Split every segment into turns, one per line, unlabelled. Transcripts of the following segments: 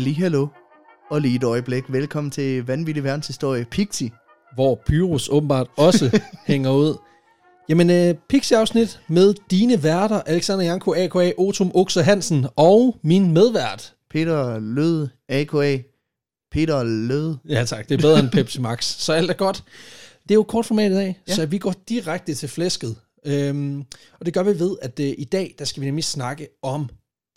Halli, hallo. Og lige et øjeblik. Velkommen til Vanvittig Verdenshistorie Pixie.
hvor Pyrus åbenbart også hænger ud. Jamen, øh, Pixie-afsnit med dine værter, Alexander Janko, a.k.a. Otum Okse Hansen, og min medvært.
Peter Lød, a.k.a. Peter Lød.
Ja tak, det er bedre end Pepsi Max, så alt er godt. Det er jo kort format i dag,
Ja.
så vi går direkte til flæsket. Øhm, og det gør vi ved, at øh, i dag, der skal vi nemlig snakke om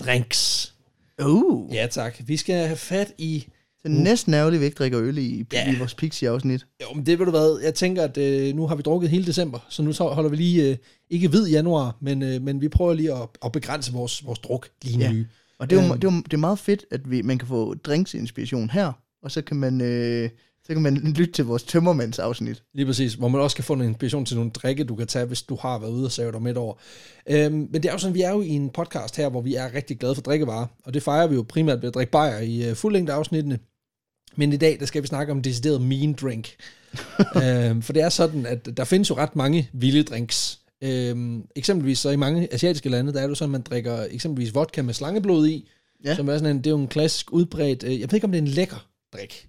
drinks.
Uh.
Ja tak, vi skal have fat i
Så næsten ærgerligt, vi ikke drikker øl i,
Ja.
i vores Pixie-afsnit.
Jo, men det ved du hvad, jeg tænker, at øh, nu har vi drukket hele december, så nu så holder vi lige, øh, ikke hvid januar, men, øh, men vi prøver lige at, at begrænse vores, vores druk lige
Ja.
nu.
Og det er, jo,
Øhm.
det, er jo, det er meget fedt, at vi, man kan få drinksinspiration her, og så kan man, øh, så kan man lytte til vores tømmermandsafsnit.
Lige præcis, hvor man også kan få en inspiration til nogle drikke, du kan tage, hvis du har været ude og save dig midt over. Øhm, men det er jo sådan, vi er jo i en podcast her, hvor vi er rigtig glade for drikkevarer, og det fejrer vi jo primært ved at drikke bajer i uh, fuldlængde afsnittene. Men i dag, der skal vi snakke om decideret mean drink. øhm, for det er sådan, at der findes jo ret mange vilde drinks. Øhm, eksempelvis så i mange asiatiske lande, der er det jo sådan, at man drikker eksempelvis vodka med slangeblod i,
ja.
som er sådan en, det er jo en klassisk udbredt, øh, jeg ved ikke om det er en lækker drik,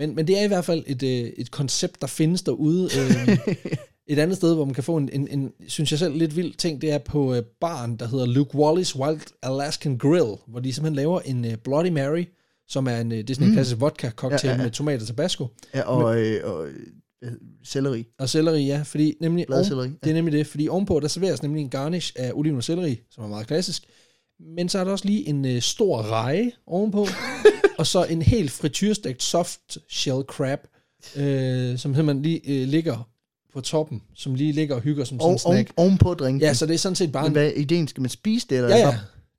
men, men det er i hvert fald et, øh, et koncept, der findes derude. Øh, et andet sted, hvor man kan få en, en, en, synes jeg selv, lidt vild ting, det er på øh, baren, der hedder Luke Wallace Wild Alaskan Grill, hvor de simpelthen laver en øh, Bloody Mary, som er en, øh, det er sådan en
Mm.
klassisk vodka-cocktail
Ja,
ja,
ja,
med tomat og tabasco.
Ja, og, øh, og øh, det? selleri.
Og selleri, ja, fordi nemlig...
Bladselleri, ja.
Det er nemlig det, fordi ovenpå, der serveres nemlig en garnish af oliven og selleri, som er meget klassisk. Men så er der også lige en øh, stor reje ovenpå, og så en helt frityrestegt soft shell crab, øh, som simpelthen lige øh, ligger på toppen, som lige ligger og hygger som sådan en
Og, oven,
snack.
ovenpå drinken.
Ja, så det er sådan set bare
Men
en...
hvad ideen? Skal man spise det, eller
Ja,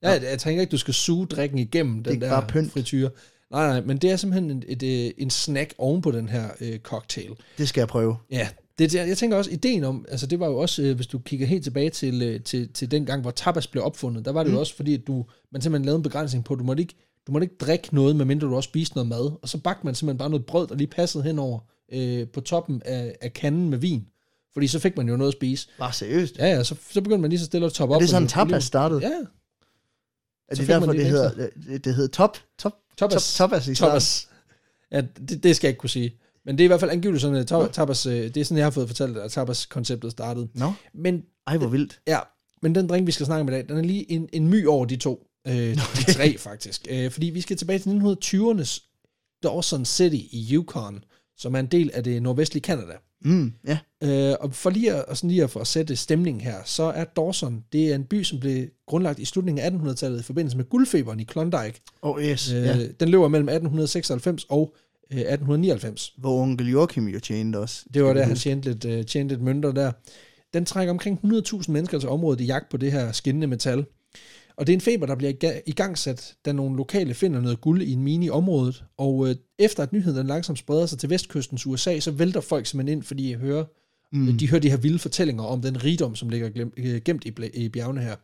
ja. ja. Jeg tænker ikke, du skal suge drikken igennem den der
bare pynt.
frityre. Nej, nej, men det er simpelthen en, et, et, en snack oven på den her øh, cocktail.
Det skal jeg prøve.
Ja, det, jeg tænker også, ideen om, altså det var jo også, øh, hvis du kigger helt tilbage til, øh, til, til den gang, hvor tapas blev opfundet, der var det mm. jo også fordi, at du, man simpelthen lavede en begrænsning på, at du måtte ikke, du måtte ikke drikke noget, medmindre du også spiste noget mad, og så bagte man simpelthen bare noget brød, der lige passede henover øh, på toppen af, af kanden med vin, fordi så fik man jo noget at spise.
Bare seriøst.
Ja, ja, så, så begyndte man lige så stille at toppe
Er
op.
det
med
sådan, tapas startede?
Ja,
Er det derfor,
lige
det hedder, det, det hedder top, top,
Tapas.
top, tapas i starten?
Tapas. Ja, det, det skal jeg ikke kunne sige. Men det er i hvert fald angiveligt sådan, ta- tapas, øh, det er sådan, jeg har fået fortalt, at tapas-konceptet startede.
Nå,
Men
ej hvor vildt.
Ja, men den drink, vi skal snakke om i dag, den er lige en, en my over de to. Øh, de tre, faktisk. Øh, fordi vi skal tilbage til 1920'ernes Dawson City i Yukon, som er en del af det nordvestlige Canada.
Mm, ja.
Øh, og for lige at, og sådan lige at, for at sætte stemningen her, så er Dawson, det er en by, som blev grundlagt i slutningen af 1800-tallet i forbindelse med guldfeberen i Klondike.
Oh yes,
Øh,
ja.
Den løber mellem 1896 og 1899.
Hvor onkel Joachim jo tjente også.
Det var der, han tjente lidt, øh, tjente lidt mønter der. Den trækker omkring 100.000 mennesker til området i jagt på det her skinnende metal. Og det er en feber, der bliver iga- igangsat, da nogle lokale finder noget guld i en mine i området. Og øh, efter at nyheden langsomt spreder sig til vestkystens USA, så vælter folk simpelthen ind, fordi de hører, mm. de hører de her vilde fortællinger om den rigdom, som ligger øh, gemt i, i bjergene her.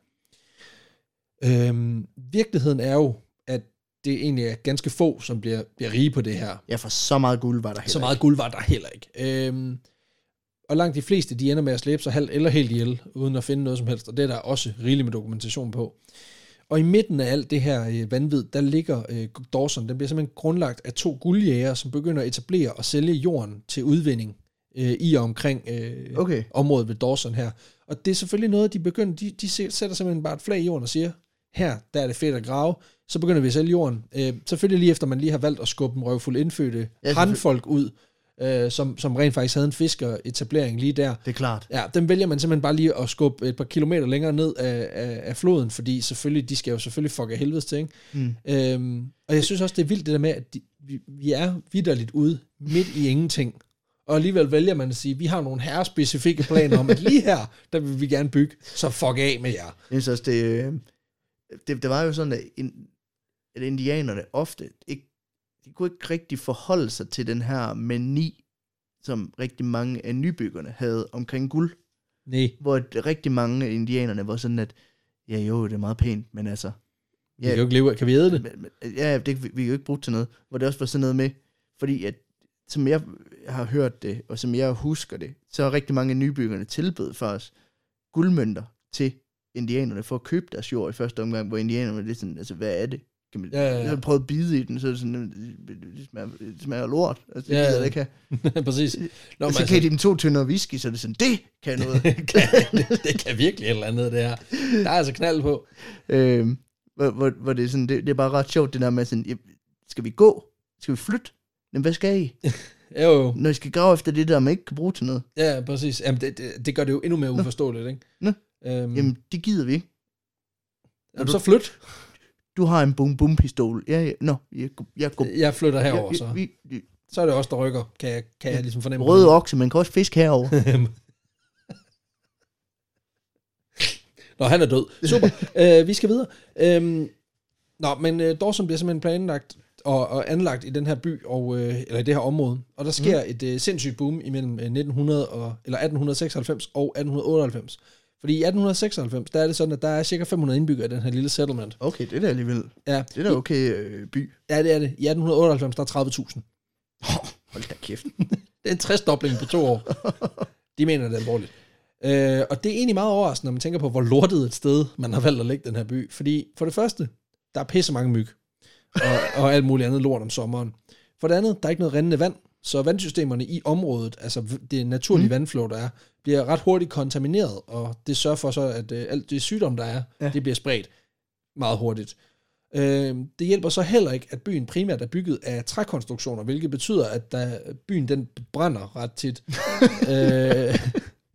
Øhm, virkeligheden er jo, at det egentlig er ganske få, som bliver, bliver rige på det her.
Ja, for så meget guld var der heller
Så meget guld var der heller ikke. Øhm, og langt de fleste, de ender med at slæbe sig halvt eller helt ihjel, uden at finde noget som helst, og det er der også rigeligt med dokumentation på. Og i midten af alt det her øh, vanvid, der ligger øh, Dawson, den bliver simpelthen grundlagt af to guldjæger, som begynder at etablere og sælge jorden til udvinding øh, i og omkring øh,
Okay.
området ved Dawson her. Og det er selvfølgelig noget, de begynder, de, de sæ- sætter simpelthen bare et flag i jorden og siger, her, der er det fedt at grave, så begynder vi at sælge jorden. Øh, selvfølgelig lige efter man lige har valgt at skubbe en røvfuld indfødte
Ja,
handfolk ud, øh, som, som rent faktisk havde en fiskeretablering lige der.
Det er klart.
Ja, dem vælger man simpelthen bare lige at skubbe et par kilometer længere ned af, af, af floden, fordi selvfølgelig, de skal jo selvfølgelig fuck af helvedes ikke?
Mm.
Øhm, og jeg synes også, det er vildt det der med, at de, vi, vi er vidderligt ude midt i ingenting. Og alligevel vælger man at sige, at vi har nogle herrespecifikke planer om, at lige her, der vil vi gerne bygge, så fuck af med jer.
Jeg synes også, det, øh, det, det var jo sådan, at, in, at indianerne ofte ikke, de kunne ikke rigtig forholde sig til den her mani, som rigtig mange af nybyggerne havde omkring guld.
Nej.
Hvor rigtig mange af indianerne var sådan, at ja jo, det er meget pænt, men altså...
Vi kan jo ikke leve af, kan vi æde det?
Men, men, ja, det vi, vi er jo ikke brugt til noget. Hvor det også var sådan noget med, fordi at, som jeg har hørt det, og som jeg husker det, så har rigtig mange af nybyggerne tilbød for os guldmønter til indianerne for at købe deres jord i første omgang, hvor indianerne lidt sådan, altså hvad er det? Kan man,
Ja, ja, ja.
Jeg har prøvet at bide i den, så er det sådan, det smager, det smager lort. Altså, det
Ja,
ja, ikke have.
Præcis. Nå,
Og så kan I dem to tynder whisky, så er det sådan, det kan noget.
kan, det, det kan virkelig et eller andet, det her. Der er altså knald på.
øhm, hvor, hvor, hvor det er sådan, det, det, er bare ret sjovt, det der med sådan, "Jamen, skal vi gå? Skal vi flytte? Men hvad skal I?
Jo, jo.
Når I skal grave efter det der, man ikke kan bruge til noget.
Ja, præcis. Jamen, det, det, det gør det jo endnu mere uforståeligt, ikke?
Nå.
Øhm,
Jamen, det gider vi ikke.
jamen, så flyt.
Du har en bum bum pistol. Ja, ja. Nå, jeg, jeg går...
Jeg flytter herover,
jeg,
så.
vi, vi,
Så er det også der rykker, kan jeg, kan jeg ligesom fornemme.
røde okse, man kan også fiske herover.
Nå, han er død. Super. øh, vi skal videre. Øhm, nå, men øh, Dawson bliver simpelthen planlagt og, og anlagt i den her by, og, øh, eller i det her område. Og der sker mm. et øh, sindssygt boom imellem øh, 1900 og, eller 1896 og 1898. Fordi i 1896, der er det sådan, at der er cirka 500 indbyggere i den her lille settlement.
Okay, det er da alligevel...
Ja,
Det er da okay øh, by.
ja det er det. I 1898, der er 30.000.
Hold da kæft.
Det er en 60-dobling på to år. De mener det er alvorligt. Øh, og det er egentlig meget overraskende, når man tænker på, hvor lortet et sted, man har valgt at lægge den her by. Fordi for det første, der er pisse mange myg. Og, og alt muligt andet lort om sommeren. For det andet, der er ikke noget rindende vand. Så vandsystemerne i området, altså det naturlige mm. vandflow, der er, bliver ret hurtigt kontamineret. Og det sørger for så, at øh, alt det sygdom, der er, ja. Det bliver spredt meget hurtigt. Øh, det hjælper så heller ikke, at byen primært er bygget af trækonstruktioner, hvilket betyder, at der, byen den brænder ret tit. øh,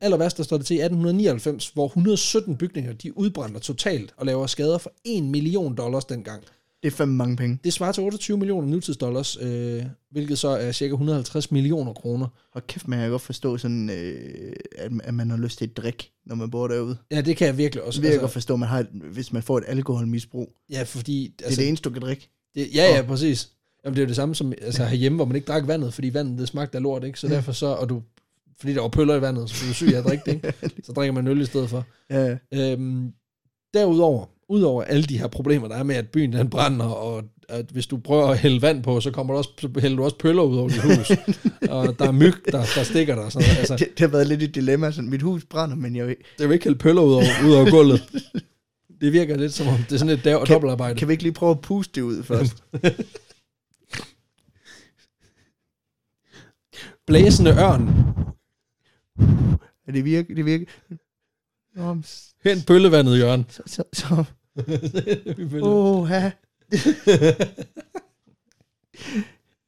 aller værst, der står det til i 1899, hvor 117 bygninger de udbrænder totalt og laver skader for 1 million dollars dengang.
Det er fandme mange penge.
Det svarer til 28 millioner nutidsdollars, øh, hvilket så er cirka 150 millioner kroner.
Og kæft, man kan godt forstå sådan, øh, at, at man har lyst til et drik, når man bor derude.
Ja, det kan jeg virkelig også.
Så vil jeg godt forstå, man har, hvis man får et alkoholmisbrug.
ja, fordi...
Altså, det er det eneste, du kan drikke.
Det, ja, ja, præcis. Jamen, det er jo det samme som altså, herhjemme, hvor man ikke drak vandet, fordi vandet det smagte af lort, ikke? Så derfor så, og du, fordi der var pøller i vandet, så blev du syg af at drikke det, ikke? Så drikker man øl i stedet for.
Ja,
Øhm, derudover, udover alle de her problemer, der er med, at byen den brænder, og at hvis du prøver at hælde vand på, så kommer der også, så hælder du også pøller ud over dit hus. og der er myg, der, der stikker der. Sådan. Altså,
det, det, har været lidt et dilemma. Sådan, mit hus brænder, men jeg,
det vil ikke hælde pøller ud over, ud over gulvet. Det virker lidt som om, det er sådan et dag- dobbeltarbejde.
kan vi ikke lige prøve at puste det ud først?
Blæsende ørn.
Det virker? Det virker. Nå,
Hent pøllevandet, Jørgen.
så, så, så. Åh, ha.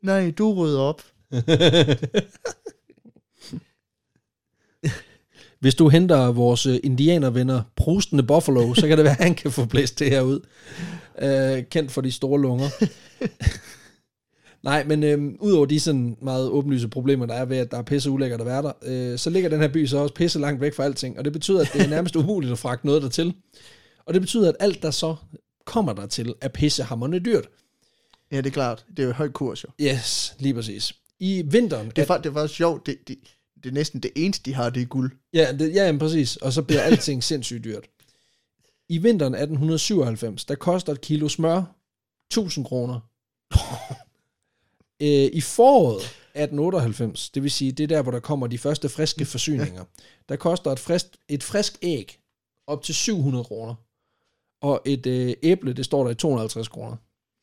Nej, du rydder op.
Hvis du henter vores øh, indianervenner, prustende Buffalo, så kan det være, at han kan få blæst det her ud. Øh, kendt for de store lunger. Nej, men øh, udover de sådan meget åbenlyse problemer, der er ved, at der er pisse ulækkert at være der, øh, så ligger den her by så også pisse langt væk fra alting, og det betyder, at det er nærmest umuligt at fragte noget dertil. Og det betyder, at alt, der så kommer dertil, er pissehammerende dyrt.
Ja, det er klart. Det er jo høj kurs, jo.
Yes, lige præcis. I vinteren...
Det er, fa- det er faktisk sjovt. Det, det, det er næsten det eneste, de har, det er guld.
Ja, det, ja jamen, præcis. Og så bliver alting sindssygt dyrt. I vinteren 1897, der koster et kilo smør 1000 kroner. øh, I foråret 1898, det vil sige, det er der, hvor der kommer de første friske forsyninger, der koster et frisk, et frisk æg op til 700 kroner. Og et øh, æble, det står der i 250 kroner.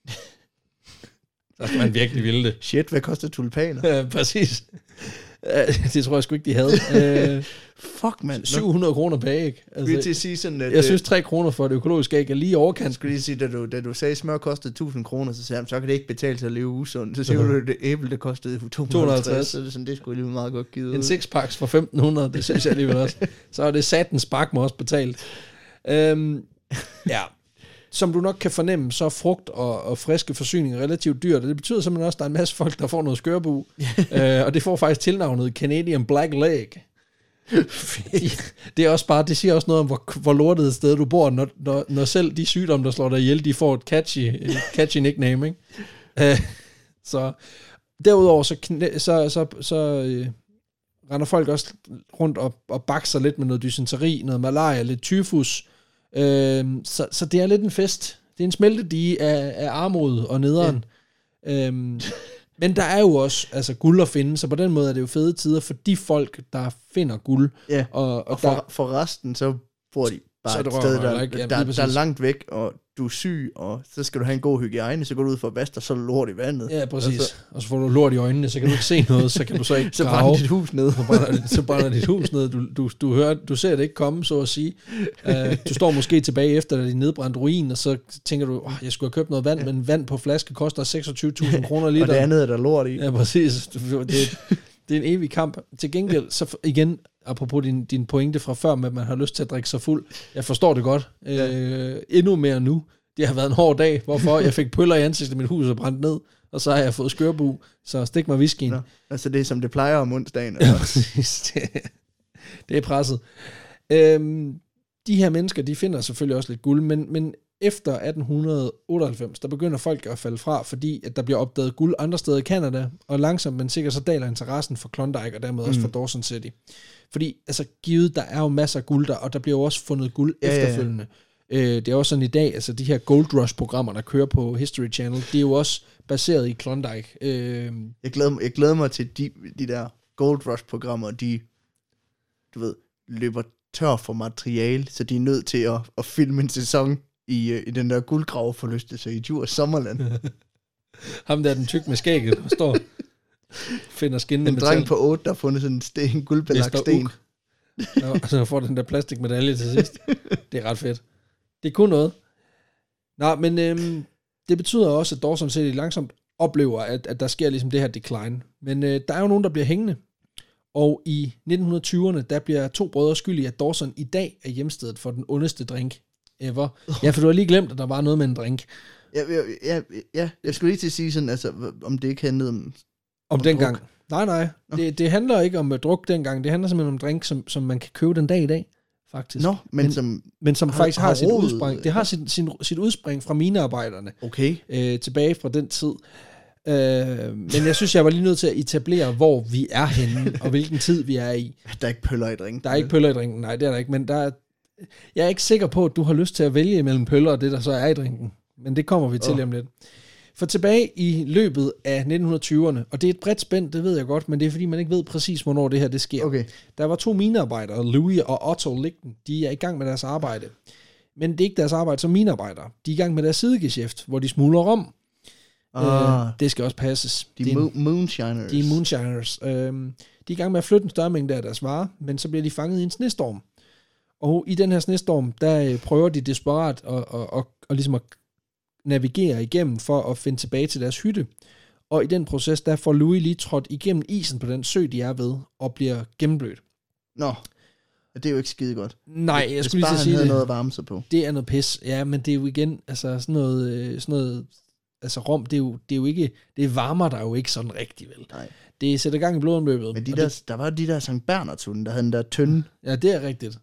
Så skal man virkelig ville det.
Shit, hvad koster tulipaner?
Ja, præcis. Ja, Det tror jeg sgu ikke, de havde. Øh,
Fuck, mand.
700 kroner per æg.
Altså, til
Altså,
at sige sådan, at...
jeg
øh,
synes, 3 kroner for det økologiske æg er lige overkant.
Skulle lige sige, da du, da du sagde, at smør kostede 1000 kroner, så sagde jeg, så kan det ikke betale sig at leve usundt. Så siger du, at det æble, det kostede 250,
250.
så det sådan, det skulle alligevel meget godt givet.
En
ud.
sixpacks for 1500, det synes jeg alligevel også. Så er det satens bak mig også betalt. Øhm, ja, som du nok kan fornemme, så er frugt og, og friske forsyninger relativt dyrt, og det betyder simpelthen også, at der er en masse folk, der får noget skørbu. øh, og det får faktisk tilnavnet Canadian Black Leg. Fordi det er også bare, det siger også noget om, hvor, hvor lortet et sted du bor, når, når, når selv de sygdomme, der slår dig ihjel, de får et catchy, catchy nickname, ikke? Øh, så derudover, så, knæ, så, så, så øh, render folk også rundt og, og bakser lidt med noget dysenteri, noget malaria, lidt tyfus. Øh, så, så det er lidt en fest. Det er en smeltedige af, af armod og nederen. Ja. Øhm, men der er jo også altså, guld at finde, så på den måde er det jo fede tider for de folk, der finder guld.
Ja,
Og, og,
og
der,
for, for resten, så bor de
Så
bare
er
et sted, der,
ikke? Ja,
der, der er langt væk, og du er syg, og så skal du have en god hygiejne, så går du ud for at vaske dig, så er lort i vandet.
Ja, præcis.
Altså,
Og så får du lort i øjnene, så kan du ikke se noget, så kan du så ikke
så
grave.
brænder dit hus ned.
så brænder, så brænder dit hus ned. Du, du, du, hører, du ser det ikke komme, så at sige. Uh, du står måske tilbage efter din nedbrændte ruin, og så tænker du, oh, jeg skulle have købt noget vand, men vand på flaske koster 26.000 kroner
Og det
liter.
andet er der lort i.
Ja, præcis. Det, det er en evig kamp. Til gengæld, så igen, apropos din, din pointe fra før med, at man har lyst til at drikke sig fuld. Jeg forstår det godt. Øh, endnu mere nu. Det har været en hård dag, hvorfor jeg fik pøller i ansigtet, mit hus er brændt ned, og så har jeg fået skørbu, så stik mig whiskyen.
Nå, altså det er som det plejer om onsdagen.
Ja, præcis. Det, det er presset. Øhm, de her mennesker, de finder selvfølgelig også lidt guld, men, men efter 1898, der begynder folk at falde fra, fordi at der bliver opdaget guld andre steder i Canada, og langsomt, men sikkert så daler interessen for Klondike, og dermed også
Mm.
for Dawson City. Fordi, altså givet, der er jo masser af guld der, og der bliver jo også fundet guld
Ja, ja, ja.
efterfølgende. Øh, det er også sådan i dag, altså de her Gold Rush-programmer, der kører på History Channel, de er jo også baseret i Klondike. Øh,
Jeg glæder, mig- jeg glæder mig til de, de der Gold Rush-programmer, de, du ved, løber tør for materiale, så de er nødt til at, at filme en sæson i, øh, i den der guldgraveforlystelse i Djurs Sommerland.
Ham der, er den tyk med skægget, der står finder skinnende
En dreng på 8, der har fundet sådan en, sten, en guldbelagt
Mr.
sten.
Uk. Og så får den der plastikmedalje til sidst. Det er ret fedt. Det er kun noget. Nå, men øhm, det betyder også, at Dawson City langsomt oplever, at, at der sker ligesom det her decline. Men øh, der er jo nogen, der bliver hængende. Og i 1920'erne, der bliver to brødre skyld i, at Dawson i dag er hjemstedet for den ondeste drink ever. Ja, for du har lige glemt, at der var noget med en drink.
Ja, ja, ja, jeg skulle lige til at sige sådan, altså, om det ikke handlede om...
Om
Om
dengang.
druk.
Nej, nej. Det, det handler ikke om uh, druk dengang. Det handler simpelthen om drink, som, som man kan købe den dag i dag, faktisk.
Nå, men,
Men-
men som...
Men som
Har-
faktisk har,
har
sit
rodet-
udspring. Det har sit, sin, sit udspring fra minearbejderne
Okay.
øh, tilbage fra den tid. Øh, men jeg synes, jeg var lige nødt til at etablere, hvor vi er henne, og hvilken tid vi er i.
Der er ikke pøller i drinken.
Der er ikke pøller i drinken, nej, det er der ikke, men der er, jeg er ikke sikker på, at du har lyst til at vælge mellem pøller og det, der så er i drinken. Men det kommer vi til lige om lidt. For tilbage i løbet af 1920'erne, og det er et bredt spænd, det ved jeg godt, men det er fordi, man ikke ved præcis, hvornår det her det sker.
Okay.
Der var to minearbejdere, Louis og Otto Ligten. De er i gang med deres arbejde. Men det er ikke deres arbejde som minearbejdere. De er i gang med deres sidegeschæft, hvor de smugler rom.
Ah,
Øh, det skal også passes.
de
det er,
mo- moonshiners.
de er moonshiners. Øh, de er i gang med at flytte en større mængde af deres varer, men så bliver de fanget i en snestorm. Og i den her snestorm, der øh, prøver de desperat at, at, at, at, ligesom at navigere igennem for at finde tilbage til deres hytte. Og i den proces, der får Louis lige trådt igennem isen på den sø, de er ved, og bliver gennemblødt.
Nå, det er jo ikke skide godt.
Nej, jeg
Hvis
skulle lige sige det.
noget at varme sig på.
Det er noget pis. Ja, men det er jo igen, altså sådan noget, øh, sådan noget altså rom, det er jo, det er jo ikke, det varmer der jo ikke sådan rigtigt, vel?
Nej.
Det sætter gang i blodomløbet.
Men de der,
det,
der var de der Sankt Bernhardshunde, der havde den der tynde.
ja, det er rigtigt.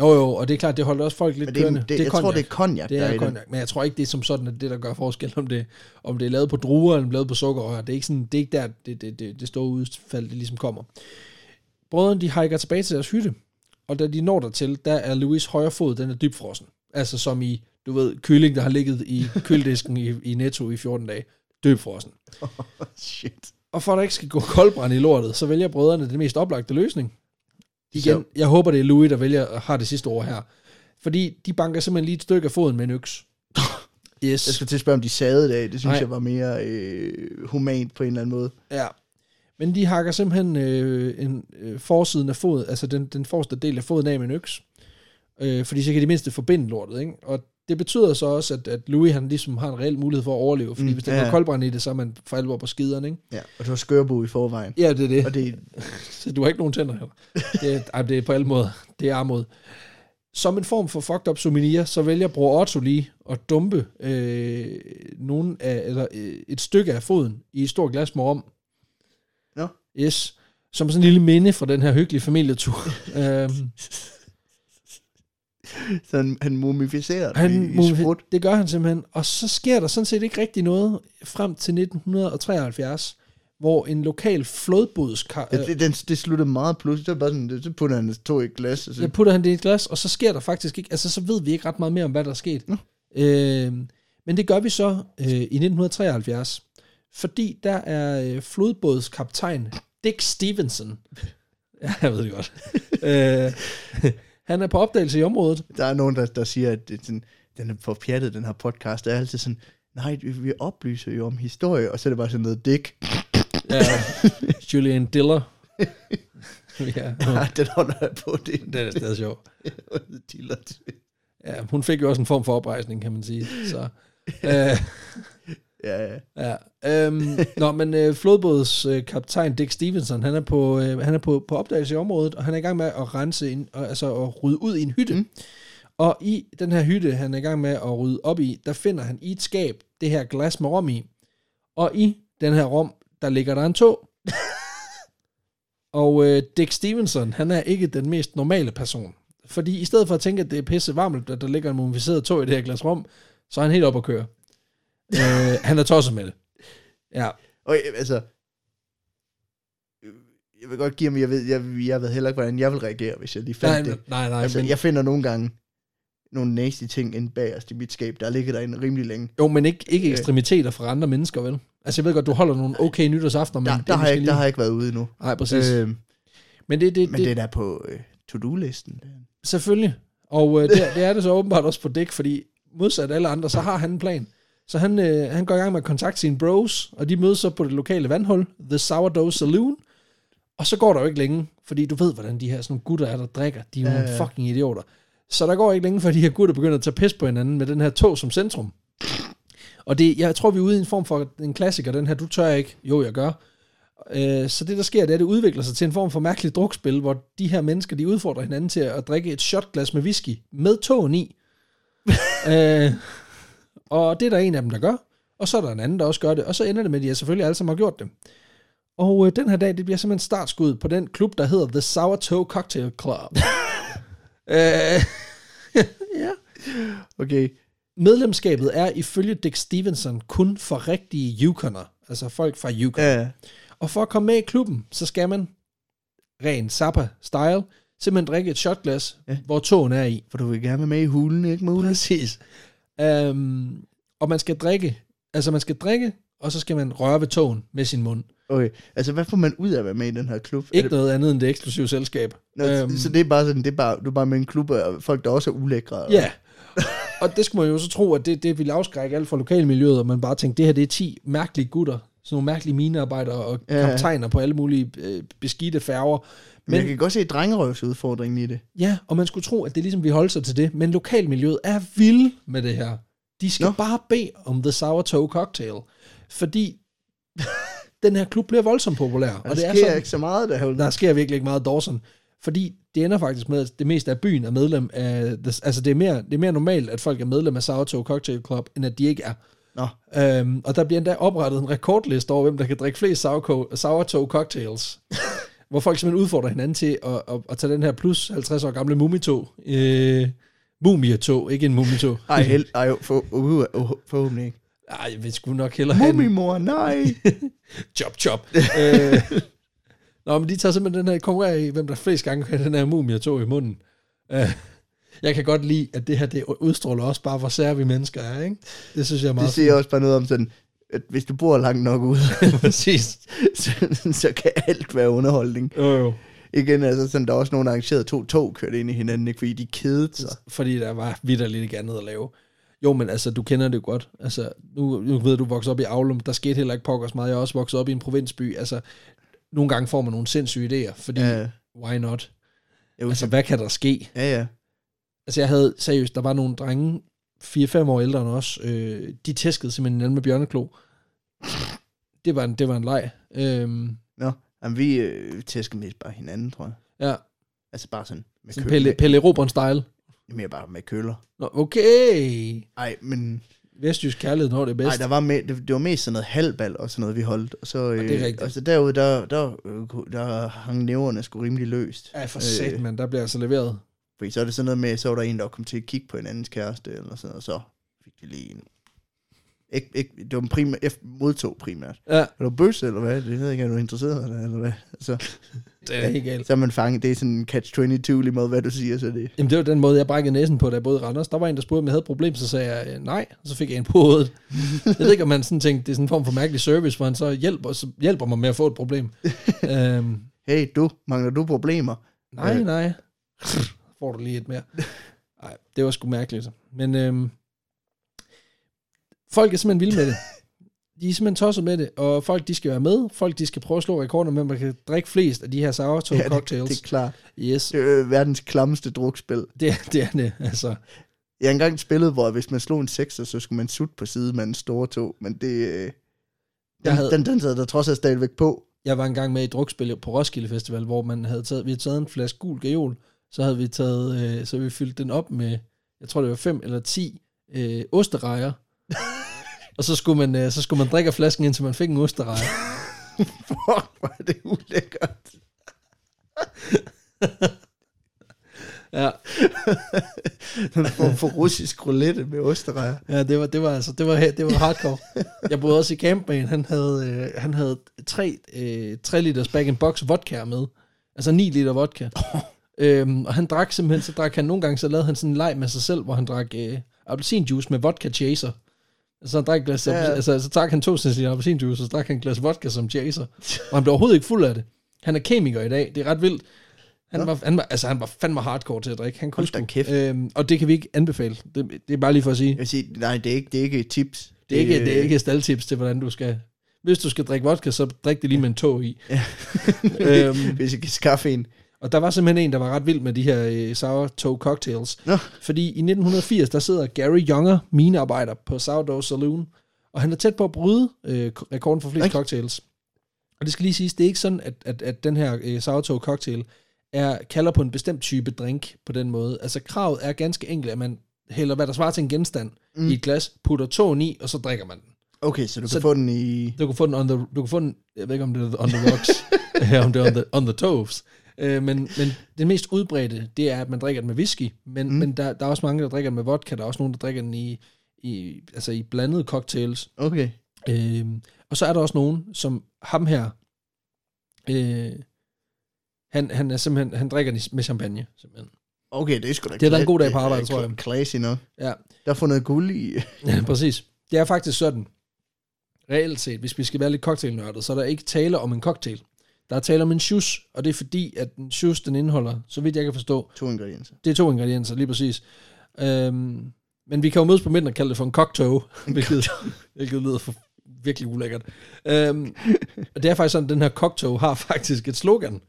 Jo, jo, og det er klart, det holder også folk lidt
Men det, er-
kørende.
det, jeg tror, det er konjak,
det er
den.
konjak, men jeg tror ikke, det er som sådan, at det, der gør forskel, om det, om det er lavet på druer, eller lavet på sukkerrør. Det er ikke, sådan, det er ikke der, det, det, det, det store udfald, det ligesom kommer. Brødrene, de hiker tilbage til deres hytte, og da de når dertil, der er Louis højre fod, den er dybfrossen. Altså som i, du ved, kylling, der har ligget i køledisken i, i Netto i 14 dage. Dybfrossen.
Shit.
Og for at der ikke skal gå koldbrand i lortet, så vælger brødrene den mest oplagte løsning. Igen,
Så-
jeg håber, det er Louis, der vælger har det sidste ord her. Fordi de banker simpelthen lige et stykke af foden med en øks. Yes.
Jeg skal til at spørge, om de sagde det af. Det synes
Nej.
jeg var mere øh, humant på en eller anden måde.
Ja. Men de hakker simpelthen øh, en øh, forsiden af fod, altså den, den forreste del af foden af med en øks. Øh, fordi så kan de mindste forbinde lortet, ikke? Og det betyder så også, at, at Louis han ligesom har en reel mulighed for at overleve, fordi
Mm,
hvis der
ja, ja.
koldbrand i det, så er man for alvor på skideren, ikke?
Ja, og du har skørbo i forvejen.
Ja, det er det.
Og det,
Så du har ikke nogen tænder heller. Det, er- ej, det er på alle måder. Det er armod. Som en form for fucked up souvenir, så vælger bror Otto lige at dumpe øh, nogen af, eller, øh, et stykke af foden i et stort glas med.
Nå.
Yes. Som sådan en lille minde fra den her hyggelige familietur. øhm,
så han, han mumificerer det
han,
i, i sprut.
det gør han simpelthen. Og så sker der sådan set ikke rigtig noget frem til 1973, hvor en lokal flodbodskar...
Ja, det, den, det sluttede meget pludselig. Det var bare sådan, det, så putter han to i et glas. Og så,
Så putter han det i et glas, og så sker der faktisk ikke, altså så ved vi ikke ret meget mere om, hvad der er sket.
Nå.
Øh, men det gør vi så øh, i 1973, fordi der er øh, flodbådskaptajn Dick Stevenson. Ja, jeg ved det godt. øh, han er på opdagelse i området.
Der er nogen, der, der siger, at det, er sådan, den er for pjattet, den her podcast. Det er altid sådan, nej, vi, vi oplyser jo om historie, og så er det bare sådan noget dick.
Ja, Julian Diller. ja,
Ja, den holder jeg på, det
det er stadig.
Diller.
Ja, hun fik jo også en form for oprejsning, kan man sige. Så, øh,
Ja, ja.
ja. Øhm, nå, men øh, flodbåds øh, kaptajn Dick Stevenson, han er, på, øh, han er på, på opdagelse i området, og han er i gang med at rense ind, og, altså at rydde ud i en hytte. Mm. Og i den her hytte, han er i gang med at rydde op i, der finder han i et skab det her glas med rom i. Og i den her rom, der ligger der en tog. og øh, Dick Stevenson, han er ikke den mest normale person. Fordi i stedet for at tænke, at det er pisse varmt, at der ligger en mumificeret tog i det her glas rom, så er han helt op at køre. Øh, han er tosset med det. Ja,
Og øh, altså, jeg vil godt give ham, jeg ved, jeg, jeg ved heller ikke, hvordan jeg vil reagere, hvis jeg lige fandt
nej,
det.
nej, nej,
altså,
men,
jeg finder nogle gange nogle nasty ting inde bagerst i mit skab, der ligger derinde rimelig længe.
jo, men ikke, ikke
Øh.
ekstremiteter fra andre mennesker, vel? Altså, jeg ved godt, du holder nogle okay nytårsaftener, men
Der,
det
der,
er
har jeg, ikke- der
lige-
har jeg ikke været ude endnu.
Nej, præcis. Øh, men det, det,
men det er der på øh, to-do-listen.
Selvfølgelig. Og øh, det, det er det så åbenbart også på dæk, fordi modsat alle andre, så har han en plan. Så han, øh, han går i gang med at kontakte sine bros, og de mødes så på det lokale vandhul, The Sourdough Saloon. Og så går der jo ikke længe, fordi du ved, hvordan de her sådan nogle gutter er, der drikker. De er jo
Ja,
nogle
ja.
fucking idioter. Så der går ikke længe, før de her gutter begynder at tage pis på hinanden med den her tog som centrum. Og det, jeg tror, vi er ude i en form for en klassiker, den her, du tør ikke. Jo, jeg gør. Øh, Så det, der sker, det er, at det udvikler sig til en form for mærkeligt drukspil, hvor de her mennesker, de udfordrer hinanden til at drikke et shotglas med whisky med tågen i. øh, og det er der en af dem, der gør. Og så er der en anden, der også gør det. Og så ender det med, at de selvfølgelig alle sammen har gjort det. Og øh, den her dag, det bliver simpelthen startskud på den klub, der hedder The Sourdough Cocktail Club. øh, ja.
Okay.
Medlemskabet er ifølge Dick Stevenson kun for rigtige Yukoner. Altså folk fra Yukon.
Ja,
Og for at komme med i klubben, så skal man, ren Zappa-style, simpelthen drikke et shotglas, ja. Hvor tågen er i.
for du vil gerne være med i hulen, ikke muligt?
Præcis. Um, og man skal drikke, altså man skal drikke, og så skal man røre ved tågen med sin mund.
Okay, altså hvad får man ud af at være med i den her klub? Er
Ikke
det,
noget andet end det eksklusive selskab.
Nå,
Øhm.
Så det er bare sådan, det er bare, du er bare med en klub af folk, der også er ulækre. og-
Ja. og det skulle man jo så tro, at det, det ville afskrække alt fra lokalmiljøet, og man bare tænkte, det her det er 10 mærkelige gutter, sådan nogle mærkelige minearbejdere og
Ja.
ja. kaptajner på alle mulige øh, beskidte færger.
Men jeg kan godt se drengerøvsudfordringen i det.
Ja, og man skulle tro, at det ligesom vi holder sig til det, men lokalmiljøet er vild med det her. De skal
Nå.
Bare bede om The Sourdough Cocktail, fordi den her klub bliver voldsomt populær.
Og
Og
det
det er
sker
sådan,
ikke så meget, der
der sker virkelig ikke meget Dawson, fordi det ender faktisk med, at det meste af byen er medlem af, altså det er, mere, det er mere normalt, at folk er medlem af Sourdough Cocktail Club, end at de ikke er.
Nå,
Øhm, og der bliver endda oprettet en rekordliste over, hvem der kan drikke flest sourdough cocktails. hvor folk simpelthen udfordrer hinanden til at, at, at tage den her plus 50 år gamle mumitog. Øh, mumietog, ikke en mumitog.
ej, held, ej, for, uh, uh, uh, forhåbentlig ikke.
Ej, jeg vil sgu nok hellere have
Mumimor, nej.
chop chop. øh, Nå, men de tager simpelthen den her konkurrerer i, hvem der flest gange kan den her mumietog i munden. Øh, jeg kan godt lide, at det her det udstråler også bare, hvor sære vi mennesker er, ikke? Det synes jeg er
Det
meget
siger også bare noget om sådan, at hvis du bor langt nok ude,
præcis.
så, så kan alt være underholdning.
Jo, jo.
Igen, altså sådan, der er også nogen, der arrangerede to tog kørt ind i hinanden, ikke? fordi de kedede sig.
fordi der var vidderligt ikke andet at lave. Jo, men altså, du kender det jo godt. Altså, nu, nu ved du, du voksede op i Aulum. Der skete heller ikke pokkers meget. Jeg er også vokset op i en provinsby. Altså, nogle gange får man nogle sindssyge idéer, fordi,
Ja,
why not?
jo,
Altså, hvad kan der ske?
ja, ja.
Altså, jeg havde seriøst, der var nogle drenge, 4-5 år ældre end os, øh, de tæskede simpelthen hinanden med bjørneklo. Det var en, det var en leg. Øhm,
Nå, jamen, vi øh, tæsker mest bare hinanden, tror jeg.
ja,
Altså bare sådan med
sådan
kø-
Pelle,
med-
Pelle Robron-style.
Mere bare med køller.
Nå, okay.
Ej, men
Vestjysk kærlighed, når det er
nej,
bedst.
der var med, det, det, var mest sådan noget halvbal og sådan noget, vi holdt. Og så, øh,
det er rigtigt.
Altså derude, der, der, øh, ku- der hang næverne sgu rimelig løst.
Ja, for
Øh,
satan, mand. Der bliver altså leveret.
Fordi så er det sådan noget med, så var der en, der kom til at kigge på en andens kæreste, eller sådan og så fik de lige en... Ikke, ikke, det var primært, jeg modtog primært.
Ja,
Er du bøsse, eller hvad? Det ved ikke, er du interesseret, eller, eller hvad? Altså,
det er helt galt.
så er man fanget, det er sådan en catch-22 lige måde, hvad du siger, så det...
Jamen, det var den måde, jeg brækkede næsen på, da jeg boede i Randers. Der var en, der spurgte, om jeg havde et problem, så sagde jeg øh, nej, og så fik jeg en på hovedet. jeg ved ikke, om man sådan tænkte, det er sådan en form for mærkelig service, hvor han så hjælper, så hjælper mig med at få et problem. øhm,
Hey, du, mangler du problemer?
nej,
Øh.
nej. Får du lige et mere. Nej, det var sgu mærkeligt. Men øhm, folk er simpelthen vilde med det. De er simpelthen tosset med det, og folk de skal være med. Folk de skal prøve at slå rekorder med, man kan drikke flest af de her sourdough
Ja, det,
cocktails.
det er klart.
yes,
Det er verdens klammeste drukspil.
det, er- det er det. Altså,
Jeg har engang spillet, hvor hvis man slog en 6, så skulle man sutte på side med en store tog, men det... øh, Den,
Jeg havde-
den, den sad der trods alt stadigvæk på.
jeg var engang med i et drukspil på Roskilde Festival, hvor man havde taget, vi havde taget en flaske gul gajol, så havde vi taget, øh, så havde vi fyldt den op med, jeg tror det var fem eller ti øh, osterejer. Og så skulle, man, øh, så skulle man drikke af flasken, indtil man fik en osterejer.
Fuck, hvor er det ulækkert.
ja,
Den form for russisk roulette med osterejer.
ja det, var, det var altså, det var, det var hardcore. Jeg boede også i camp med en, han havde, øh, han havde tre, øh, 3 liters bag in box vodka med. Altså 9 liter vodka. Øhm, og han drak simpelthen, så drak han nogle gange, så lavede han sådan en leg med sig selv, hvor han drak øh, appelsinjuice med vodka chaser. Altså han drak et glas,
Ja,
ja.
ja.
altså så drak han to cl appelsinjuice, og så drak han et glas vodka som chaser. Og han blev overhovedet ikke fuld af det. Han er kemiker i dag, det er ret vildt. Han,
Nå.
var, han, var, altså, han var fandme hardcore til at drikke. Han kunne
Hold kæft.
Øhm, og det kan vi ikke anbefale. Det, det er bare lige for at sige.
Jeg vil sige, nej, det er ikke, det er ikke tips.
Det er ikke, det er ikke staldtips til, hvordan du skal... Hvis du skal drikke vodka, så drik det lige med en tog i. øhm,
Hvis jeg kan skaffe en.
Og der var simpelthen en, der var ret vild med de her øh, sourdough cocktails.
Nå.
Fordi i 1980, der sidder Gary Younger, minearbejder på Sourdough Saloon, og han er tæt på at bryde øh, rekorden for flest
Ej.
cocktails. Og det skal lige siges, det er ikke sådan, at, at, at den her øh, sourdough cocktail er, kalder på en bestemt type drink på den måde. Altså kravet er ganske enkelt, at man hælder, hvad der svarer til en genstand
Mm.
i et glas, putter tåen i, og så drikker man den.
Okay, så du kan
Så-
få den i...
Du kan få den on the, du kan få den, jeg ved ikke om det er on the rocks, om det er on the, on the toes. Øh, men, men det mest udbredte, det er, at man drikker den med whisky. Men,
Mm.
men der, der er også mange, der drikker den med vodka. Der er også nogen, der drikker den i, i, altså i blandede cocktails.
Okay.
Øh, og så er der også nogen, som ham her, øh, han, han er simpelthen, han drikker den med champagne, simpelthen.
Okay, det er sgu da...
Det er da en god dag på arbejde, tror jeg.
Classy nok.
Ja,
Der er fundet guld i...
Ja, præcis. Det er faktisk sådan, reelt set, hvis vi skal være lidt cocktailnørdet, så er der ikke tale om en cocktail. Der er tale om en shoes, og det er fordi, at en shoes, den indeholder, så vidt jeg kan forstå,
To ingredienser.
det er to ingredienser, lige præcis. Øhm, men vi kan jo mødes på midten og kalde det for en cocktail, hvilket, hvilket lyder for virkelig ulækkert. Øhm, og det er faktisk sådan, at den her cocktail har faktisk et slogan,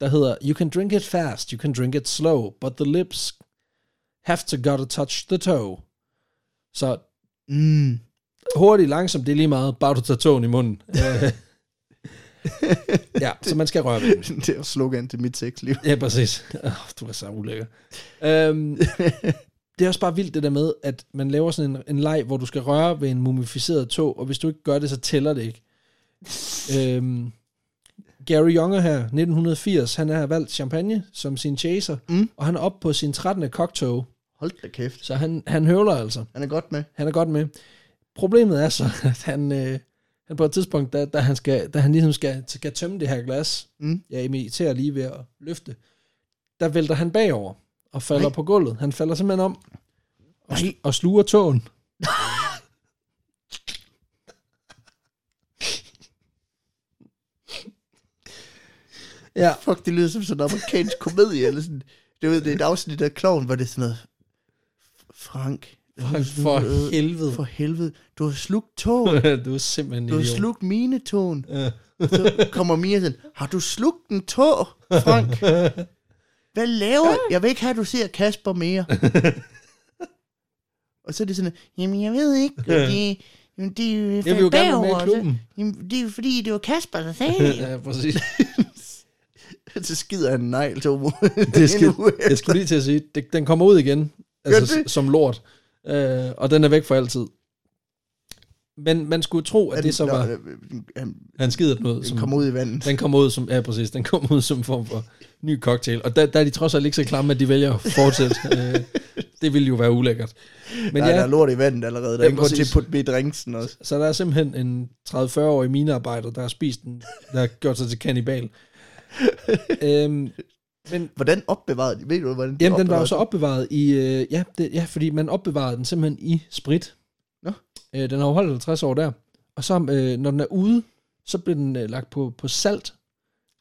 der hedder, You can drink it fast, you can drink it slow, but the lips have to gotta touch the toe. Så
Mm.
hurtigt, langsomt, det er lige meget, bare du tager tågen i munden. Ja, så man skal røre ved den.
det er slogan til mit sexliv.
Ja, præcis. Oh, du er så ulækker. Øhm, det er også bare vildt det der med, at man laver sådan en, en leg, hvor du skal røre ved en mumificeret tog, og hvis du ikke gør det, så tæller det ikke. øhm, Gary Younger her, 1980, han har valgt champagne som sin chaser,
Mm.
og han er oppe på sin 13. cocktail,
Hold da kæft.
så han, han høvler altså.
Han er godt med.
Han er godt med. Problemet er så, at han, øh, han på et tidspunkt, da, da, han, skal, da han ligesom skal, skal tømme det her glas,
Mm.
jeg imiterer lige ved at løfte, der vælter han bagover og falder
Nej.
på gulvet. Han falder simpelthen om og,
Nej.
og sluger tåen. ja,
Fuck, det lyder som sådan en amerikansk komedie, eller sådan. Det er, det er et afsnit af Kloven, hvor det er sådan noget... Frank.
For, for helvede.
For helvede. Du har slugt tog.
du er simpelthen en
Du har
idiot.
slugt mine tåen.
Ja.
Så kommer Mia sådan, har du slugt en tå, Frank? Hvad laver Jeg vil ikke have, at du ser Kasper mere. og så er det sådan, jamen jeg ved ikke, det, jamen, det er jo
Jeg vil jo gerne være med i
så-
klubben.
Jamen, det er jo fordi, det var Kasper, der sagde det.
ja, præcis.
så skider han en negl til homo.
Det skal, jeg skulle lige til at sige, det, den kommer ud igen, altså som lort, øh, og den er væk for altid. Men man skulle tro, at det så var,
Han,
han skider den ud. Som,
kom ud i vandet.
Den kommer ud som, ja præcis, den kommer ud som en form for ny cocktail. Og der, der er de trods alt ikke så klamme, at de vælger at fortsætte. øh, det ville jo være ulækkert. Men
Nej,
ja,
der er lort i vandet allerede. Der er grund til at putte i drinksen også.
så der er simpelthen en 30-40-årig minearbejder, der har spist den, der har gjort sig til kannibal. øhm, men
Hvordan opbevarede de? Ved du, hvordan de
Jamen, den var jo så opbevaret i... Øh, ja, det, ja, fordi man opbevarede den simpelthen i sprit.
Nå.
Øh, den har jo holdt 50 år der. Og så, øh, når den er ude, så bliver den øh, lagt på, på salt.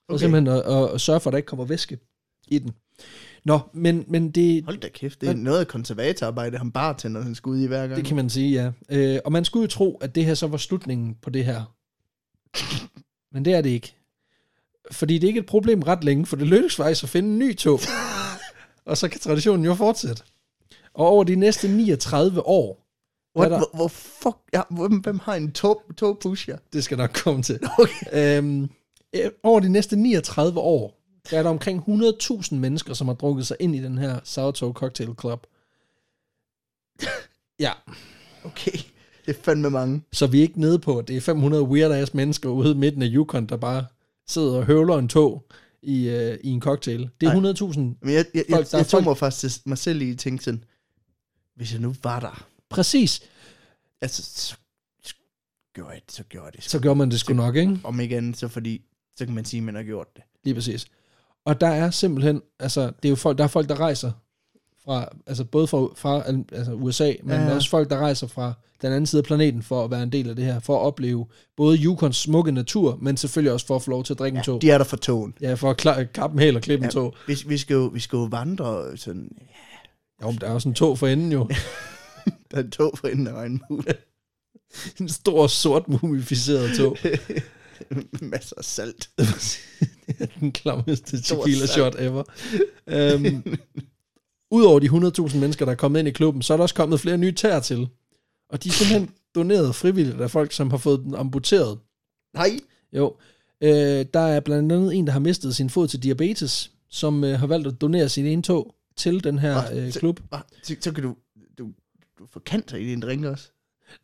Okay.
simpelthen at, at, at sørge for, at der ikke kommer væske i den. Nå, men, men det,
Hold da kæft, det er noget af konservatorarbejde, han bartender, han skal ud i hver gang.
det kan man sige, ja. Øh, og man skulle jo tro, at det her så var slutningen på det her. Men det er det ikke. Fordi det er ikke et problem ret længe, for det lykkedes faktisk at finde en ny tog. og så kan traditionen jo fortsætte. Og over de næste 39 år,
What,
er der-
hvor, hvor fuck, ja, hvem, hvem har en tog, tog pusher?
det skal nok komme til,
Okay.
øhm, øh, over de næste 39 år, der er der omkring 100.000 mennesker, som har drukket sig ind i den her Sourdough Cocktail Club. Ja,
Okay, det er fandme mange.
så vi er ikke nede på, at det er 500 weird-ass mennesker ude midten af Yukon, der bare sidder og høvler en tog i, øh, i en cocktail. Det er 100.000
Men jeg, jeg, jeg,
er
jeg tog mig faktisk til mig selv i at tænke sådan, hvis jeg nu var der,
præcis.
altså, så, så gjorde jeg det, så gjorde jeg det.
Så gjorde man det sgu nok, ikke?
Om ikke andet, så fordi, så kan man sige, at man har gjort det.
Lige præcis. Og der er simpelthen, altså, det er jo folk, der er folk, der rejser fra, altså både fra, fra altså USA, men
Ja,
ja.
ja.
også folk, der rejser fra den anden side af planeten for at være en del af det her, for at opleve både Yukons smukke natur, men selvfølgelig også for at få lov til at drikke en tog.
De er der for togen.
Ja, for at klar, kappe en hæl og klippe en tog.
Vi, vi, skal jo, vi skal jo vandre sådan,
Jo, men der er også en tog for enden jo.
der er en tog for enden af regnbuen.
en stor, sort, mumificeret tog.
Masser af salt.
den klammeste tequila shot ever. Um, Udover de 100.000 mennesker, der er kommet ind i klubben, så er der også kommet flere nye tæer til. Og de er simpelthen doneret frivilligt af folk, som har fået den amputeret.
Nej,
Jo, øh, der er blandt andet en, der har mistet sin fod til diabetes, som øh, har valgt at donere sin ene tog til den her øh, klub.
så, så kan du, du, du få kanter i din drink også.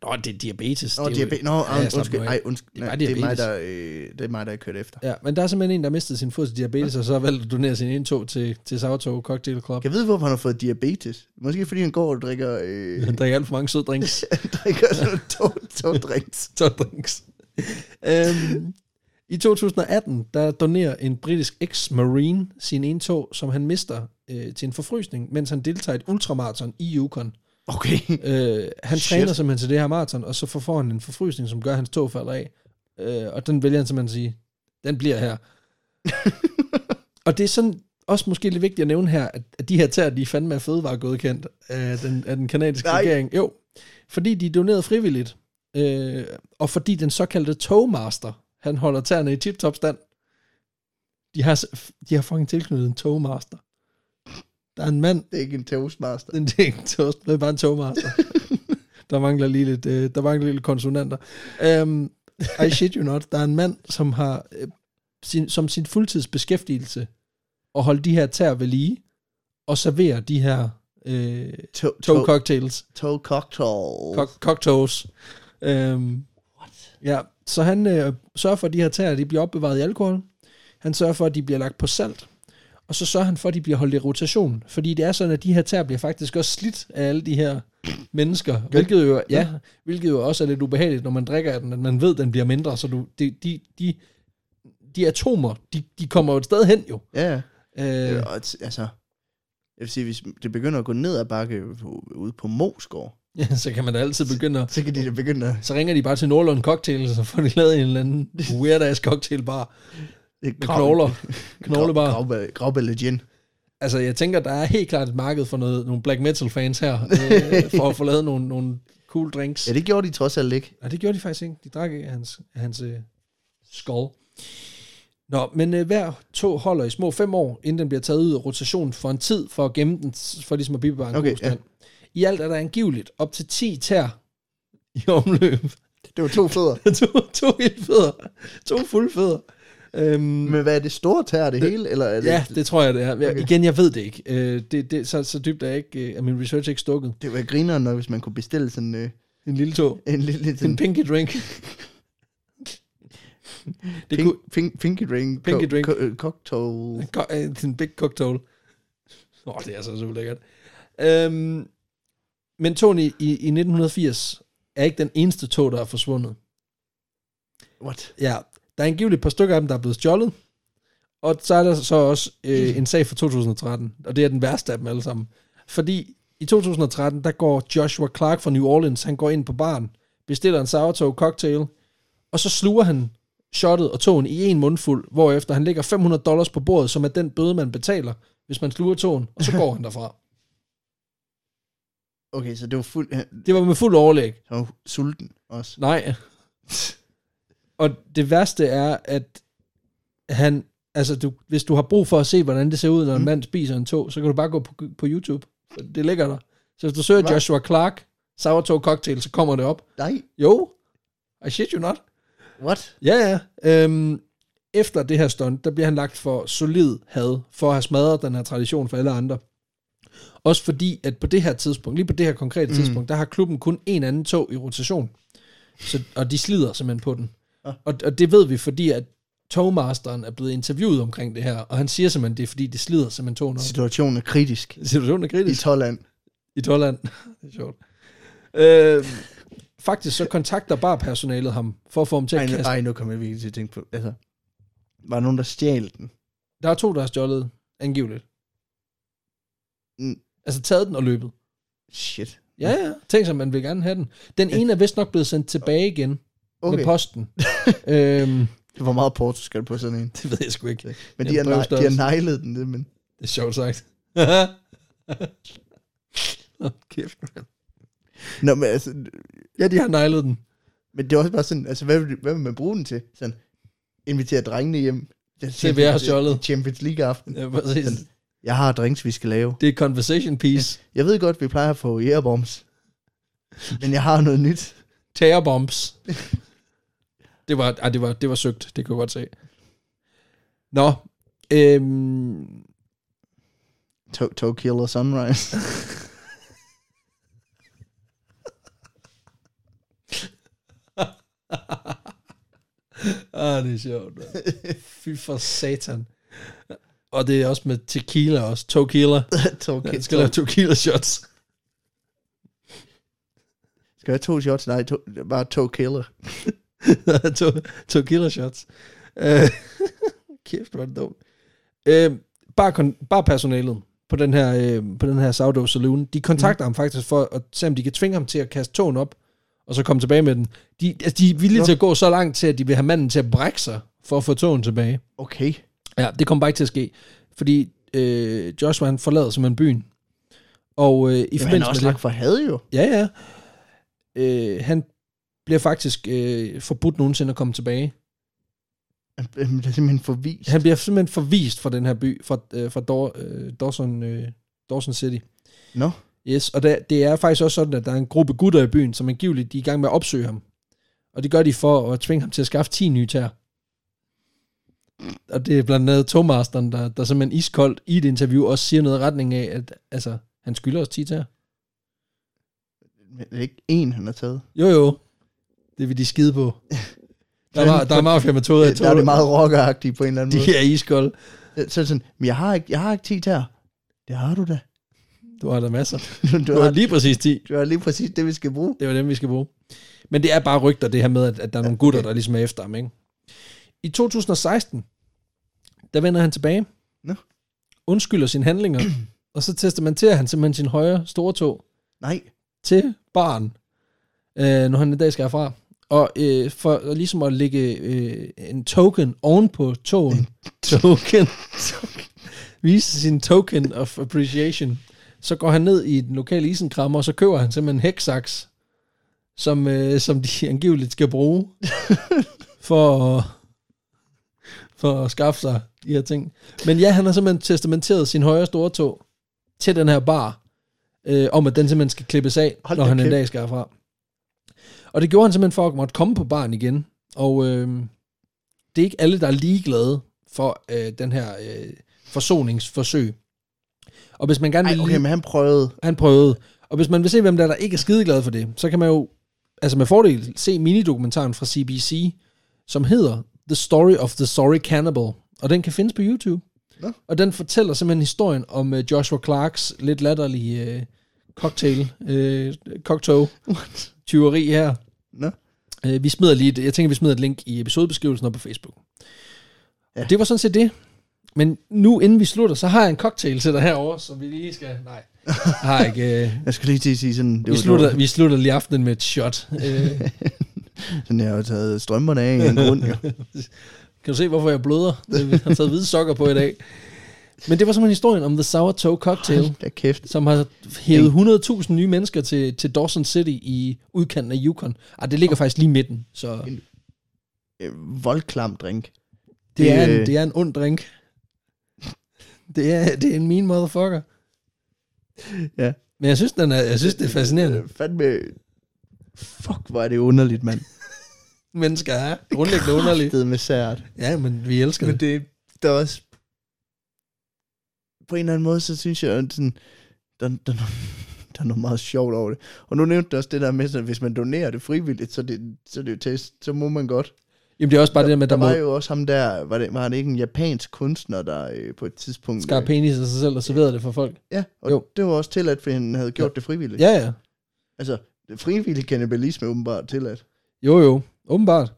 Nå, det er diabetes.
Nå,
det er jo-
diabetes. Nå,
Ja, slap
undskyld. Ej, undskyld.
Det er
Nej, det, er mig, der, øh, det er mig, der er kørt efter.
Ja, men der er simpelthen en, der mistet sin fod til diabetes, og så har valgt at donere sin ene tog til, til Sourdough Cocktail Club.
Jeg vide, hvorfor han har fået diabetes? Måske fordi han går og drikker, øh,
Han drikker alt for mange søde drinks.
han drikker sådan to, to drinks.
Så drinks. øhm, I 2018, der donerer en britisk ex-marine sin ene tog, som han mister øh, til en forfrysning, mens han deltager i et ultramarathon i Yukon.
Okay.
Øh, han
Shit.
træner simpelthen til det her maraton, og så får- han en forfrysning, som gør, at hans tog falder af. Øh, og den vælger han simpelthen at sige, den bliver her. og det er sådan også måske lidt vigtigt at nævne her, at, at de her tæer, de er fandme af fødevaregodkendt af den, af den kanadiske
Nej.
regering. Jo, fordi de er doneret frivilligt, øh, og fordi den såkaldte togmaster, han holder tæerne i tip-top stand. De har, de har fucking tilknyttet en togmaster. Der er en mand,
Det er ikke en toastmaster.
den er ikke toast, det er bare en togmaster. der mangler lige lidt, øh, der mangler lidt konsonanter. Um, I shit you not, der er en mand, som har øh, sin, som sin fuldtidsbeskæftigelse at holde de her tær ved lige, og servere de her øh,
To, to,
cocktails,
to cocktail.
cock, cocktails. Um, ja, så han øh, sørger for, at de her tæer, de bliver opbevaret i alkohol. Han sørger for, at de bliver lagt på salt. Og så sørger han for, at de bliver holdt i rotation. Fordi det er sådan, at de her tæer bliver faktisk også slidt af alle de her mennesker. Hvilket jo, ja, hvilket jo også er lidt ubehageligt, når man drikker af den, at man ved, at den bliver mindre. Så du, de, de, de, de atomer, de, de kommer jo et sted hen jo.
Ja,
Øh,
ja. Altså, jeg vil sige, hvis det begynder at gå ned ad bakke ude på Mosgård,
ja, så kan man da altid begynde at,
så kan de da begynde at...
Så ringer de bare til Nordlund Cocktail, så får de lavet en eller anden weird-ass cocktailbar Med knogler. Knoglebar.
Grav, gin.
Altså, jeg tænker, der er helt klart et marked for noget, nogle black metal fans her, øh, for at få lavet nogle, nogle cool drinks.
Ja, det gjorde de trods alt ikke.
Nej, det gjorde de faktisk ikke. De drak ikke af hans, af hans øh, skål. Nå, men øh, hver tog holder i små fem år, inden den bliver taget ud af rotation for en tid, for at gemme den, for ligesom at bibevare en
Okay,
god stand. I alt er der angiveligt op til 10 tær i omløb.
Det var to fødder.
to, to helt fødder. To fulde fødder. Øhm,
Men hvad er det store tær, det hele? Eller er det,
ja, det tror jeg, det er. Jeg,
Okay.
Igen, jeg ved det ikke. Øh, det, det, så, så dybt er ikke, øh, er min research ikke stukket.
det var grineren nok, hvis man kunne bestille sådan øh,
En lille tog.
en lille
En
sådan,
pinky drink. det
pink,
kunne,
pink, pinky drink.
Pinky
co-
drink.
Co- øh, cocktail.
Co- øh, en big cocktail. Åh, oh, det er så så lækkert. Øhm, men Tony, i, i 1980 er ikke den eneste tog, der er forsvundet.
What?
Ja, der er angiveligt et par stykker af dem, der er blevet stjålet. Og så er der så også øh, en sag fra 2013, og det er den værste af dem alle sammen. Fordi i 2013, der går Joshua Clark fra New Orleans, han går ind på baren, bestiller en sourdough cocktail, og så sluger han shottet og togen i en mundfuld, hvorefter han lægger 500 dollars på bordet, som er den bøde, man betaler, hvis man sluger togen, og så går han derfra.
Okay, så det var fuld... Han
Det var med fuld overlæg.
var sulten også.
Nej. Og det værste er, at han, altså du, hvis du har brug for at se, hvordan det ser ud, når en
Mm.
mand spiser en tog, så kan du bare gå på, på YouTube. Det ligger der. Så hvis du søger
Hvad?
Joshua Clark, sourdough cocktail, så kommer det op.
Nej,
Jo, I shit you not.
what?
Ja, ja. Øhm, efter det her stunt, der bliver han lagt for solid had, for at have smadret den her tradition for alle andre. Også fordi, at på det her tidspunkt, lige på det her konkrete
Mm.
tidspunkt, der har klubben kun en anden tog i rotation. Så, og de slider simpelthen på den.
Ah.
Og, og det ved vi, fordi at togmasteren er blevet interviewet omkring det her, og han siger simpelthen, det er fordi, det slider simpelthen togen op.
Situationen er kritisk
Situationen er
i
kritisk
Tolland.
i Tolland. det er sjovt. Øh, faktisk så kontakter barpersonalet ham, for at få ham til
Ej,
at
nu,
kaste
ej, nu kommer jeg virkelig til at tænke på... Altså, var der nogen, der stjal den?
Der er to, der har stjålet, angiveligt.
Mm.
Altså taget den og løbet.
Shit.
Ja, ja. Tænk sig, man vil gerne have den. Den ene er vist nok blevet sendt tilbage igen okay. Med posten. øhm,
det var meget porto, skal på sådan en.
det ved jeg sgu ikke.
Men
Ja,
de har, nej, de har nejlet den, det, men...
Det er sjovt sagt. Åh, kæft, man.
Nå, men altså...
Ja, de har nejlet den.
Men det er også bare sådan, altså, hvad vil, hvad vil man bruge den til? Sådan, invitere drengene hjem. Det er
Til vi har stjålet.
Champions League aften.
Ja, præcis.
Sådan, jeg har drinks, vi skal lave.
Det er conversation piece.
Jeg ved godt, vi plejer at få airbombs. Men jeg har noget nyt.
Terror bombs. Det var, ej, det var, det var søgt, det kunne jeg godt se. Nå, øhm,
To, to Killer Sunrise.
ah, det er sjovt. mand. Fy for satan. Og det er også med tequila også. Tequila. Jeg
ki-
skal lave tequila shots.
skal jeg have to shots? Nej, to, bare to Killer.
to, tequila shots. Øh, kæft, hvor er det dumt. Øh, kon- bare personalet på den her, øh, på den her Sourdough Saloon, de kontakter mm. ham faktisk for at se, om de kan tvinge ham til at kaste togen op, og så komme tilbage med den. De, altså, de er villige
Nå.
til at gå så langt til, at de vil have manden til at brække sig, for at få togen tilbage.
Okay.
Ja, det kommer bare ikke til at ske, fordi øh, Joshua han forlader simpelthen byen. Og øh, i
Jamen, han er
forbindelse
også
med det,
for had jo.
ja, ja, øh, han bliver faktisk øh, forbudt nogensinde at komme tilbage.
Han bliver simpelthen forvist.
Han bliver simpelthen forvist fra den her by, fra, øh, fra Daw, øh, Dawson, øh, Dawson City.
Nå,
Yes, og der, det er faktisk også sådan, at der er en gruppe gutter i byen, som angiveligt de er i gang med at opsøge ham. Og det gør de for at tvinge ham til at skaffe 10 nye tær. Og det er blandt andet togmasteren, der, der simpelthen iskoldt i et interview også siger noget i retning af, at altså, han skylder os 10 tær.
men det er ikke en, han har taget.
Jo jo, det vil de skide på. Der er, der er mafia-metoder i
Der er det meget rockeragtigt på en eller anden måde.
De er iskolde.
Så er sådan, men jeg har ikke, jeg har ikke 10 tær. Det har du da.
Du har der masser.
Du,
Du
har,
har lige præcis 10.
du har lige præcis det, vi skal bruge.
Det var dem, vi skal bruge. Men det er bare rygter, det her med, at, at der er nogle gutter,
okay.
der ligesom er efter ham, ikke? I 2016, der vender han tilbage,
Nå.
undskylder sine handlinger, og så testamenterer han simpelthen sin højre store tog
Nej.
til barn, øh, når han en dag skal herfra. Og øh, for ligesom at lægge øh, en token oven på togen, token, vise sin token of appreciation, så går han ned i den lokale isenkrammer, og så køber han simpelthen en hæksaks, som, øh, som de angiveligt skal bruge for for at skaffe sig de her ting. Men ja, han har simpelthen testamenteret sin højre store tog til den her bar, øh, om at den simpelthen skal klippes af,
Hold
når han en
kæft.
dag skal herfra. Og det gjorde han simpelthen for at måtte komme på baren igen. Og øh, det er ikke alle, der er ligeglade for øh, den her øh, forsoningsforsøg. Og hvis man gerne
Ej,
vil
okay,
lige,
men han prøvede.
han prøvede. Og hvis man vil se, hvem der, er, der ikke er skideglad for det, så kan man jo altså med fordel se minidokumentaren fra CBC, som hedder The Story of the Sorry Cannibal. Og den kan findes på YouTube.
Nå.
Og den fortæller simpelthen historien om uh, Joshua Clarks lidt latterlige uh, cocktail, uh, cocktail tyveri her.
Nå.
Uh, vi smider lige et, jeg tænker, vi smider et link i episodebeskrivelsen op på Facebook.
Ja.
Og det var sådan set det. Men nu, inden vi slutter, så har jeg en cocktail til dig herovre, som vi lige skal... Nej, jeg har ikke... Uh,
Jeg skulle lige til at sige sådan... Det
vi,
var
slutter, vi slutter lige aftenen med et shot. Uh,
Sådan, jeg har taget strømperne af i en grund, jo.
Kan du se, hvorfor jeg bløder? Jeg har taget hvide sokker på i dag. Men det var simpelthen historien om The Sour Toe Cocktail,
Hold da kæft.
som har hævet 100.000 nye mennesker til, til Dawson City i udkanten af Yukon. Ah, det ligger faktisk lige midten, så
Øh, Voldklam drink.
det er,
det-
en, det er en ond drink. Det er, det er en mean motherfucker.
Ja.
Men jeg synes, den er, jeg synes det er fascinerende.
Øh, Fandme... Fuck, hvor er det underligt, mand.
Mennesker er grundlæggende underlige.
Det med sært.
Ja, men vi elsker
Men
det.
det, der er også... På en eller anden måde, så synes jeg, at sådan, der, der, er der er noget meget sjovt over det. Og nu nævnte du også det der med, at hvis man donerer det frivilligt, så, det, så, det jo test, så må man godt.
Jamen, det er også bare det der med,
der,
der,
der
må
var jo også ham der, var det, var det ikke en japansk kunstner, der øh, på et tidspunkt...
skære
øh,
penis af sig selv og servere det for folk.
Ja, og
Jo.
det var også tilladt, fordi han havde gjort det frivilligt.
Ja, ja.
Altså, det frivillige kannibalisme er åbenbart tilladt.
Jo, jo. Åbenbart.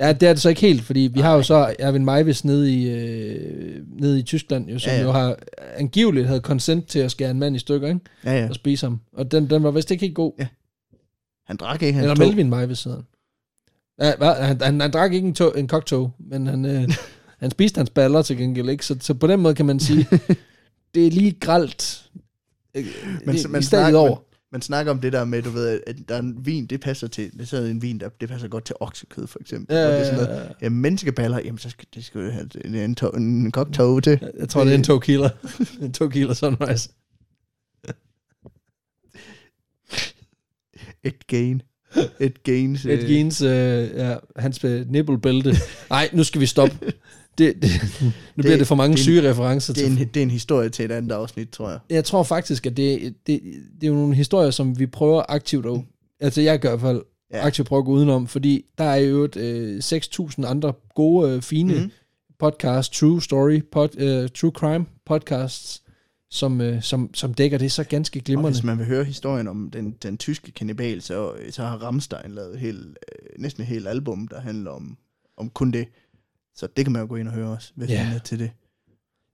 Ja, det er det så ikke helt, fordi vi har jo så Erwin Meiwes nede i, øh, nede i Tyskland, jo, som ja,
Ja,
jo har angiveligt havde consent til at skære en mand i stykker, ikke?
Ja, ja.
Og spise ham. Og den, den var vist ikke helt god.
Ja, Han drak ikke, han
Eller
tog.
Melvin Meiwes hedder han. Ja, hvad? Han, han, han drak ikke en, tog, en cocktail, men han, øh, han spiste hans baller til gengæld, ikke? Så, så på den måde kan man sige, det er lige gralt. Øh,
Men
det, man
snakker-
over.
Man snakker om det der med, du ved, at der er en vin, det passer til, det er sådan en vin, der, det passer godt til oksekød, for eksempel.
Ja,
og det er sådan noget,
ja.
menneskeballer, jamen så skal, det skal jo have en, en, to, en cocktail til.
Jeg tror, det er en to kilo. en to kilo sunrise.
Et gain. Et gains.
Et
øh,
Gens, øh, ja, hans øh, nipplebælte. Nej, nu skal vi stoppe. Det, det, nu bliver det for mange
det
syge referencer
Det
til.
en, det er en historie til et andet afsnit, tror jeg.
Jeg tror faktisk, at det, det, det er jo nogle historier, som vi prøver aktivt at... Altså, jeg gør i hvert fald
Ja.
aktivt prøve at gå udenom, fordi der er jo et øh, 6.000 andre gode, øh, fine mm. podcasts, true story, pod, øh, true crime podcasts, som, øh, som, som dækker det så ganske
Og
glimrende.
hvis man vil høre historien om den, den tyske kannibal, så, så har Rammstein lavet et helt, øh, næsten et helt album, der handler om, om kun det. Så det kan man jo gå ind og høre også, hvis
Ja.
man er til det.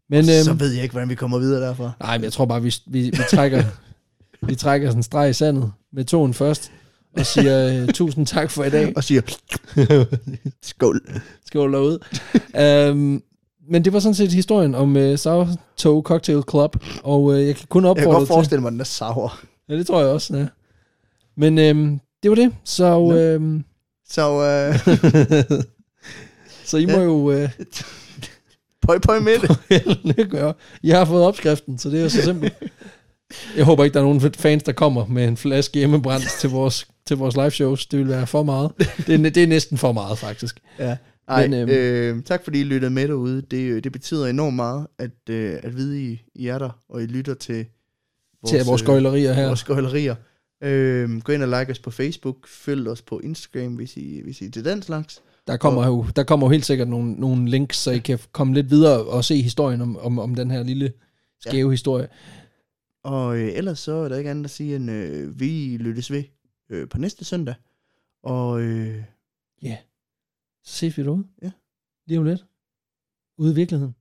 Men,
så
øhm,
ved jeg ikke, hvordan vi kommer videre derfra.
nej, men jeg tror bare, vi, vi, vi trækker, vi trækker sådan en streg i sandet med tonen først, og siger øh, tusind tak for i dag.
Og siger, skål.
Skål derude. um, men det var sådan set historien om uh, Sour Toe Cocktail Club, og uh, jeg kan kun
Jeg kan
opfordre
godt
til...
forestille mig, at den er sour.
Ja, det tror jeg også, ja. Men øhm, det var det, så,
Nå.
øhm,
Så øh,
så I må
Ja.
jo øh,
pøj pøj med det.
gøre. I har fået opskriften, så det er jo så simpelt. Jeg håber ikke, der er nogen fans, der kommer med en flaske hjemmebrændt til vores, til vores live shows. Det vil være for meget. Det er, det er næsten for meget, faktisk.
Ja. Ej, Men,
øhm,
øh, tak fordi I lyttede med derude. Det, øh, det betyder enormt meget, at, øh, at vide, I, I er der, og I lytter til
Til vores gøjlerier her.
Vores skøjlerier. Øh, gå ind og like os på Facebook. Følg os på Instagram, hvis I, hvis I er til den slags.
Der kommer jo, der kommer jo helt sikkert nogle, nogle links, så I kan komme lidt videre og se historien om, om, om den her lille skæve ja. historie.
Og øh, ellers så er der ikke andet at sige, end øh, vi lyttes ved øh, på næste søndag. Og øh,
Så ses vi derude.
Ja.
Lige om lidt. Ude i virkeligheden.